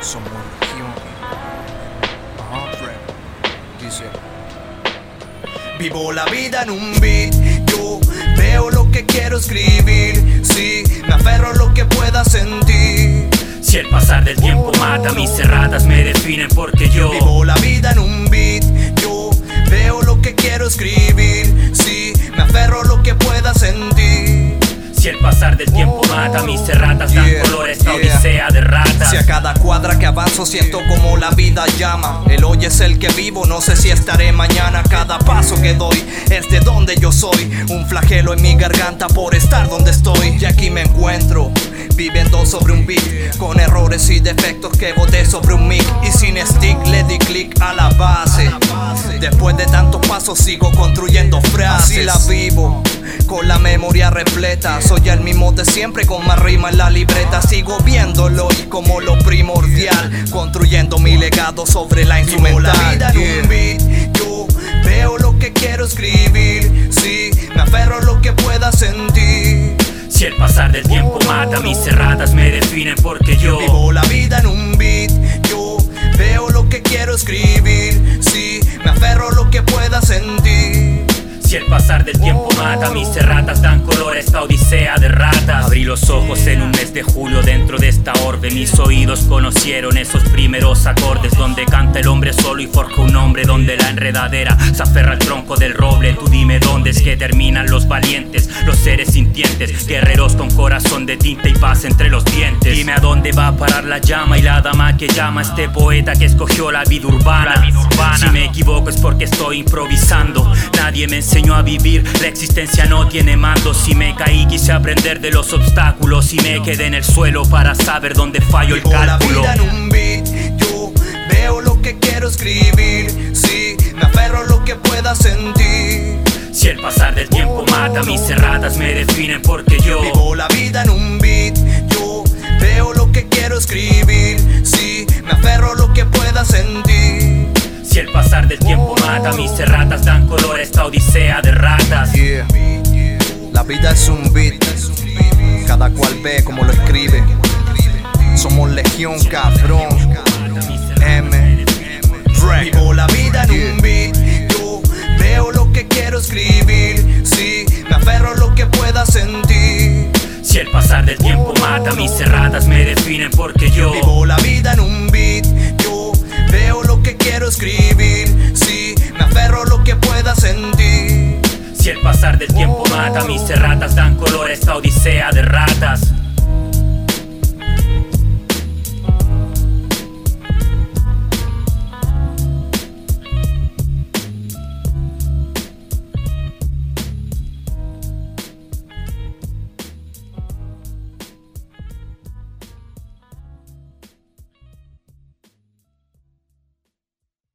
Somos región. Dice. Vivo la vida en un beat, yo veo lo que quiero escribir, sí, me aferro a lo que pueda sentir. Si el pasar del tiempo mata, mis cerradas me definen porque yo Vivo la vida en un beat, yo veo lo que quiero escribir, sí, me aferro a lo que pueda sentir. Si el pasar del tiempo mata, mis cerratas dan Yeah, color a esta yeah. odisea de ratas. Si a cada cuadra que avanzo siento como la vida llama. El hoy es el que vivo, no sé si estaré mañana. Cada paso que doy es de donde yo soy. Un flagelo en mi garganta por estar donde estoy. Y aquí me encuentro. Viviendo sobre un beat Con errores y defectos que boté sobre un mic. Y sin stick le di click a la base. Después de tantos pasos sigo construyendo frases. Así la vivo con la memoria repleta. Soy el mismo de siempre con más rima en la libreta. Sigo viéndolo y como lo primordial Construyendo mi legado sobre la instrumental Si el pasar del tiempo mata, mis cerradas me definen porque yo Vivo la vida en un beat, yo veo lo que quiero escribir, Si el pasar del tiempo mata, mis cerratas dan color a esta odisea de ratas. Abrí los ojos en un mes de julio dentro de esta orbe. Mis oídos conocieron esos primeros acordes donde canta el hombre solo y forja un hombre. Donde la enredadera se aferra al tronco del roble. Tú dime dónde es que terminan los valientes, los seres sintientes, guerreros con corazón de tinta y paz entre los dientes. Dime a dónde va a parar la llama y la dama que llama a este poeta que escogió la vida urbana. Si me equivoco es porque estoy improvisando. Nadie me enseñó a vivir, la existencia no tiene mando. Si me caí, quise aprender de los obstáculos. Y me quedé en el suelo para saber dónde fallo el Vivo la cálculo. vida en un beat, yo veo lo que quiero escribir, sí, me aferro a lo que pueda sentir. Si el pasar del tiempo mata, mis cerradas me definen porque yo Vivo la vida en un beat, yo veo lo que quiero escribir, sí, me aferro a lo que pueda sentir. Si el pasar del tiempo mata, mis cerratas dan color a esta odisea de ratas. Yeah. La vida es un beat, cada cual ve como lo escribe. Somos legión, cabrón. M. Vivo la vida en un beat, yo veo lo que quiero escribir. Sí, me aferro a lo que pueda sentir. Si el pasar del tiempo mata, mis cerradas me definen porque yo pasar del tiempo mata, mis cerratas dan color a odisea de ratas.